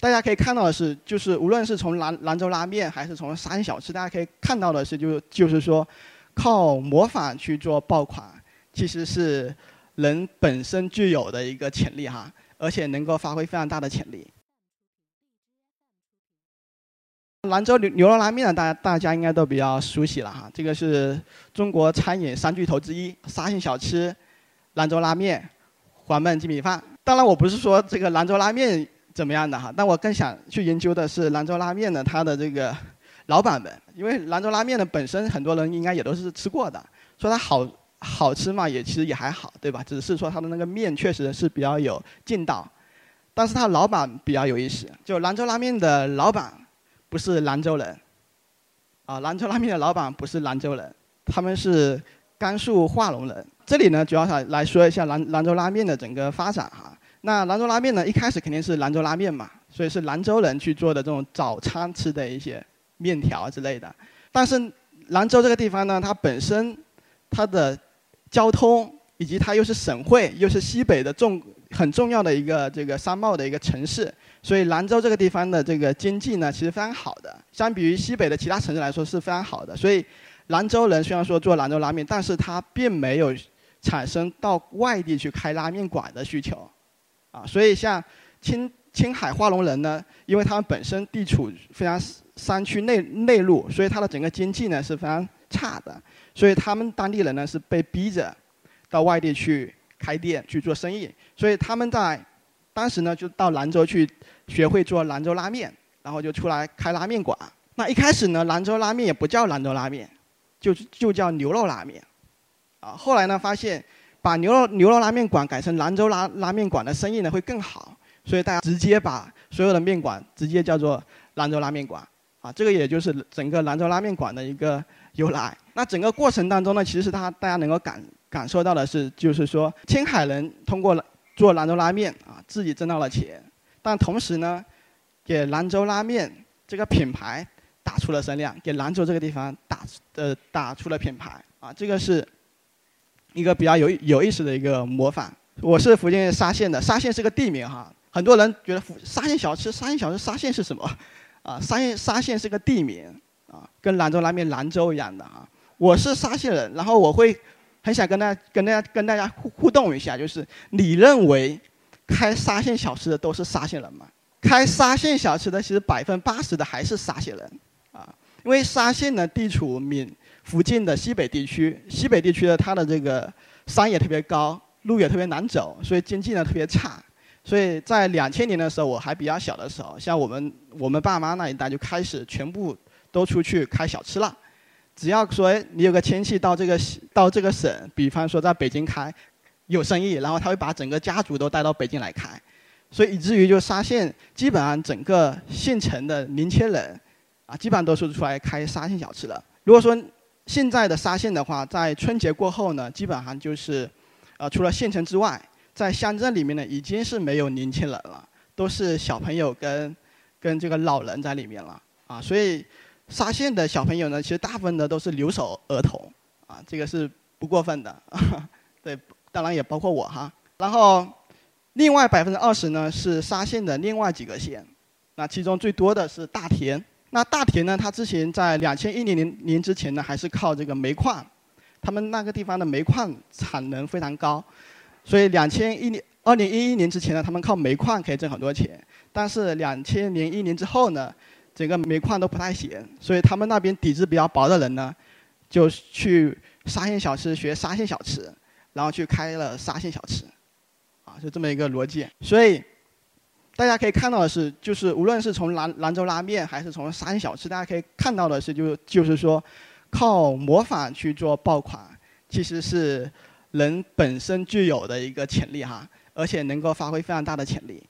大家可以看到的是，就是无论是从兰兰州拉面还是从沙县小吃，大家可以看到的是，就就是说，靠模仿去做爆款，其实是人本身具有的一个潜力哈，而且能够发挥非常大的潜力。兰州牛牛肉拉面呢，大家大家应该都比较熟悉了哈。这个是中国餐饮三巨头之一，沙县小吃、兰州拉面、黄焖鸡米饭。当然，我不是说这个兰州拉面怎么样的哈，但我更想去研究的是兰州拉面的它的这个老板们，因为兰州拉面呢本身很多人应该也都是吃过的，说它好好吃嘛，也其实也还好，对吧？只是说它的那个面确实是比较有劲道，但是它老板比较有意思，就兰州拉面的老板。不是兰州人，啊，兰州拉面的老板不是兰州人，他们是甘肃化隆人。这里呢，主要来来说一下兰兰州拉面的整个发展哈。那兰州拉面呢，一开始肯定是兰州拉面嘛，所以是兰州人去做的这种早餐吃的一些面条之类的。但是兰州这个地方呢，它本身它的交通以及它又是省会，又是西北的重很重要的一个这个商贸的一个城市。所以兰州这个地方的这个经济呢，其实非常好的，相比于西北的其他城市来说是非常好的。所以兰州人虽然说做兰州拉面，但是他并没有产生到外地去开拉面馆的需求，啊，所以像青青海化隆人呢，因为他们本身地处非常山区内内陆，所以它的整个经济呢是非常差的，所以他们当地人呢是被逼着到外地去开店去做生意，所以他们在。当时呢，就到兰州去学会做兰州拉面，然后就出来开拉面馆。那一开始呢，兰州拉面也不叫兰州拉面，就就叫牛肉拉面。啊，后来呢，发现把牛肉牛肉拉面馆改成兰州拉拉面馆的生意呢会更好，所以大家直接把所有的面馆直接叫做兰州拉面馆。啊，这个也就是整个兰州拉面馆的一个由来。那整个过程当中呢，其实他大家能够感感受到的是，就是说青海人通过。做兰州拉面啊，自己挣到了钱，但同时呢，给兰州拉面这个品牌打出了声量，给兰州这个地方打呃打出了品牌啊，这个是一个比较有有意思的一个模仿。我是福建沙县的，沙县是个地名哈，很多人觉得福沙县小吃，沙县小吃，沙县是什么？啊，沙县沙县是个地名啊，跟兰州拉面兰州一样的啊。我是沙县人，然后我会。很想跟大家、跟大家、跟大家互互动一下，就是你认为开沙县小吃的都是沙县人吗？开沙县小吃的其实百分八十的还是沙县人，啊，因为沙县呢地处闽福建的西北地区，西北地区的它的这个山也特别高，路也特别难走，所以经济呢特别差。所以在两千年的时候，我还比较小的时候，像我们我们爸妈那一代就开始全部都出去开小吃了。只要说你有个亲戚到这个到这个省，比方说在北京开有生意，然后他会把整个家族都带到北京来开，所以以至于就沙县基本上整个县城的年轻人啊，基本上都是出来开沙县小吃的。如果说现在的沙县的话，在春节过后呢，基本上就是呃除了县城之外，在乡镇里面呢已经是没有年轻人了，都是小朋友跟跟这个老人在里面了啊，所以。沙县的小朋友呢，其实大部分的都是留守儿童，啊，这个是不过分的，对，当然也包括我哈。然后，另外百分之二十呢是沙县的另外几个县，那其中最多的是大田。那大田呢，它之前在两千一零年年之前呢，还是靠这个煤矿，他们那个地方的煤矿产能非常高，所以两千一年二零一一年之前呢，他们靠煤矿可以挣很多钱。但是两千零一年之后呢？整个煤矿都不太行，所以他们那边底子比较薄的人呢，就去沙县小吃学沙县小吃，然后去开了沙县小吃，啊，就这么一个逻辑。所以大家可以看到的是，就是无论是从兰兰州拉面还是从三小吃，大家可以看到的是，就就是说，靠模仿去做爆款，其实是人本身具有的一个潜力哈，而且能够发挥非常大的潜力。